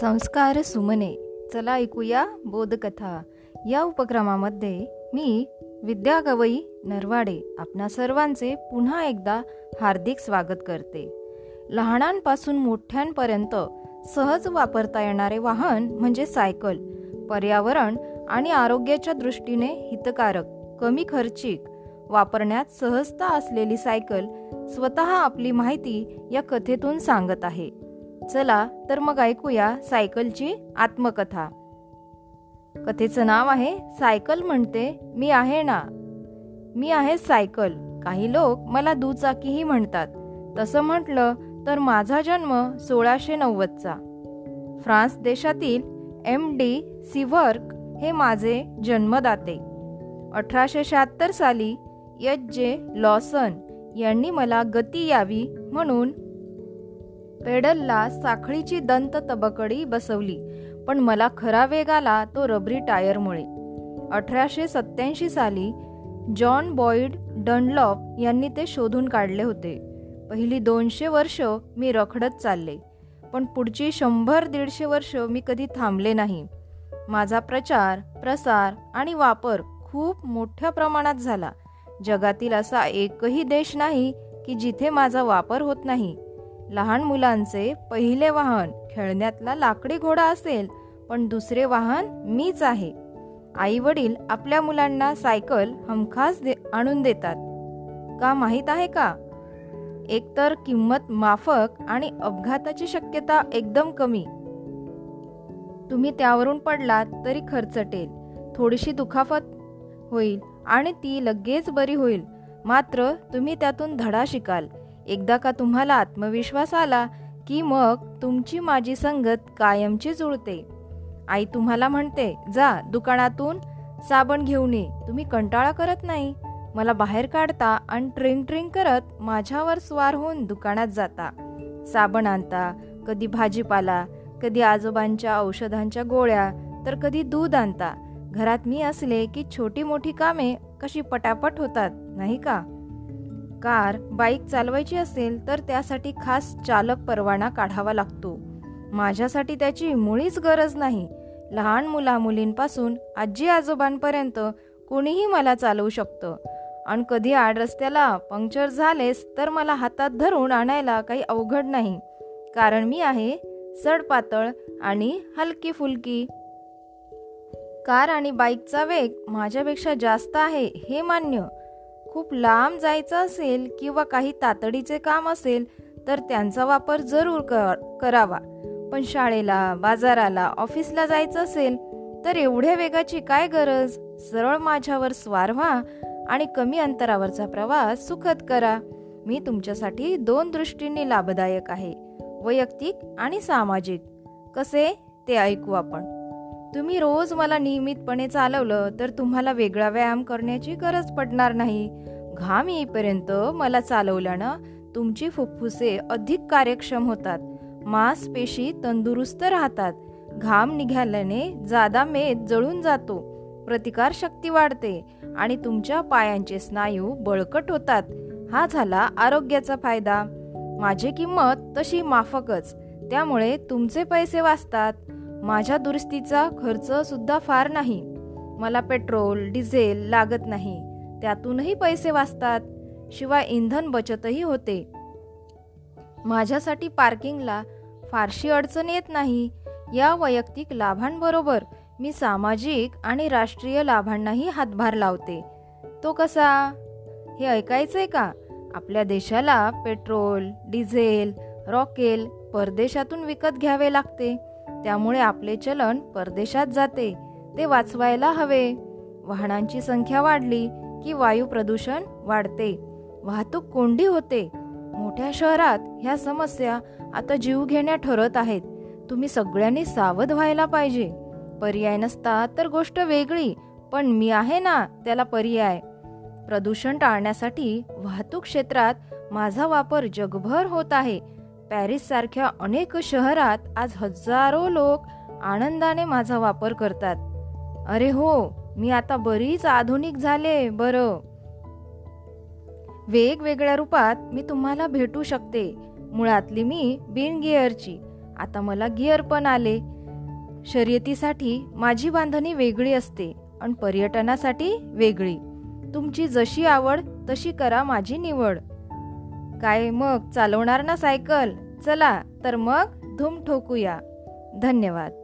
संस्कार सुमने. चला ऐकूया बोधकथा. या उपक्रमामध्ये मी विद्या गवई नरवाडे आपणा सर्वांचे पुन्हा एकदा हार्दिक स्वागत करते. लहानांपासून मोठ्यांपर्यंत सहज वापरता येणारे वाहन म्हणजे सायकल. पर्यावरण आणि आरोग्याच्या दृष्टीने हितकारक कमी खर्चिक वापरण्यात सहजता असलेली सायकल स्वतः आपली माहिती या कथेतून सांगत आहे. चला तर मग ऐकूया सायकलची आत्मकथा. कथेचं नाव आहे सायकल म्हणते मी आहे ना. मी आहे सायकल. काही लोक मला दुचाकीही म्हणतात. तसं म्हटलं तर माझा जन्म सोळाशे नव्वदचा. फ्रान्स देशातील एम डी सिव्हर्क हे माझे जन्मदाते. अठराशे शहात्तर साली एच जे लॉसन यांनी मला गती यावी म्हणून पेडलला साखळीची दंत तबकडी बसवली पण मला खरा वेग आला तो रबरी टायरमुळे. अठराशे सत्याऐंशी साली जॉन बॉईड डनलॉप यांनी ते शोधून काढले होते. पहिली दोनशे वर्ष मी रखडत चालले पण पुढची शंभर दीडशे वर्ष मी कधी थांबले नाही. माझा प्रचार प्रसार आणि वापर खूप मोठ्या प्रमाणात झाला. जगातील असा एकही देश नाही की जिथे माझा वापर होत नाही. लहान मुलांचे पहिले वाहन खेळण्यातला लाकडी घोडा असेल पण दुसरे वाहन मीच आहे. आई वडील आपल्या मुलांना सायकल हमखास दे आणून देतात. का माहीत आहे का? एकतर किंमत माफक आणि अपघाताची शक्यता एकदम कमी. तुम्ही त्यावरून पडलात तरी खर्चटेल. थोडीशी दुखापत होईल आणि ती लगेच बरी होईल. मात्र तुम्ही त्यातून धडा शिकाल. एकदा का तुम्हाला आत्मविश्वास आला की मग तुमची माझी संगत कायमची जुळते. आई तुम्हाला म्हणते जा दुकानातून साबण घेऊन ये. तुम्ही कंटाळा करत नाही. मला बाहेर काढता आणि ट्रिंग ट्रिंग करत माझ्यावर स्वार होऊन दुकानात जाता. साबण आणता कधी भाजीपाला कधी आजोबांच्या औषधांच्या गोळ्या तर कधी दूध आणता. घरात मी असले की छोटी मोठी कामे कशी पटापट होतात नाही का? कार बाईक चालवायची असेल तर त्यासाठी खास चालक परवाना काढावा लागतो. माझ्यासाठी त्याची मुळीच गरज नाही. लहान मुलामुलींपासून आजी आजोबांपर्यंत कोणीही मला चालवू शकतं. आणि कधी आड रस्त्याला पंक्चर झालेस तर मला हातात धरून आणायला काही अवघड नाही. कारण मी आहे सडपातळ आणि हलकी फुलकी कार आणि बाईकचा वेग माझ्यापेक्षा जास्त आहे हे मान्य. खूप लांब जायचं असेल किंवा काही तातडीचे काम असेल तर त्यांचा वापर जरूर करावा. पण शाळेला बाजाराला ऑफिसला जायचं असेल तर एवढ्या वेगाची काय गरज? सरळ माझ्यावर स्वार व्हा आणि कमी अंतरावरचा प्रवास सुखद करा. मी तुमच्यासाठी दोन दृष्टीने लाभदायक आहे वैयक्तिक आणि सामाजिक. कसे? ते ऐकू आपण. तुम्ही रोज मला नियमितपणे चालवलं तर तुम्हाला वेगळा व्यायाम करण्याची गरज पडणार नाही. घाम येईपर्यंत मला चालवल्यानं तुमची फुफ्फुसे अधिक कार्यक्षम होतात. मांसपेशी तंदुरुस्त राहतात. घाम निघाल्याने जादा मेद जळून जातो. प्रतिकार शक्ती वाढते आणि तुमच्या पायांचे स्नायू बळकट होतात. हा झाला आरोग्याचा फायदा. माझी किंमत तशी माफकच. त्यामुळे तुमचे पैसे वाचतात. माझ्या दुरुस्तीचा खर्च सुद्धा फार नाही. मला पेट्रोल डिझेल लागत नाही. त्यातूनही पैसे वाचतात. शिवाय इंधन बचतही होते. माझ्यासाठी पार्किंगला फारशी अडचण येत नाही. या वैयक्तिक लाभांबरोबर मी सामाजिक आणि राष्ट्रीय लाभांनाही हातभार लावते. तो कसा? हे ऐकायचंय का? आपल्या देशाला पेट्रोल डिझेल रॉकेल परदेशातून विकत घ्यावे लागते. त्यामुळे आपले चलन परदेशात जाते. ते वाचवायला हवे. वाहनांची संख्या वाढली की वायू प्रदूषण वाढते. वाहतूक कोंडी होते. मोठ्या शहरात ह्या समस्या आता जीव घेण्या ठरत आहेत. तुम्ही सगळ्यांनी सावध व्हायला पाहिजे. पर्याय नसता तर गोष्ट वेगळी पण मी आहे ना त्याला पर्याय. प्रदूषण टाळण्यासाठी वाहतूक क्षेत्रात माझा वापर जगभर होत आहे. पॅरिस सारख्या अनेक शहरात आज हजारो लोक आनंदाने माझा वापर करतात. अरे हो मी आता बरीच आधुनिक झाले बरं. वेगवेगळ्या रूपात मी तुम्हाला भेटू शकते. मुळातली मी बिन गिअरची. आता मला गिअर पण आले. शर्यतीसाठी माझी बांधणी वेगळी असते आणि पर्यटनासाठी वेगळी. तुमची जशी आवड तशी करा माझी निवड. काय मग चालवणार ना सायकल? चला तर मग धूम ठोकूया. धन्यवाद.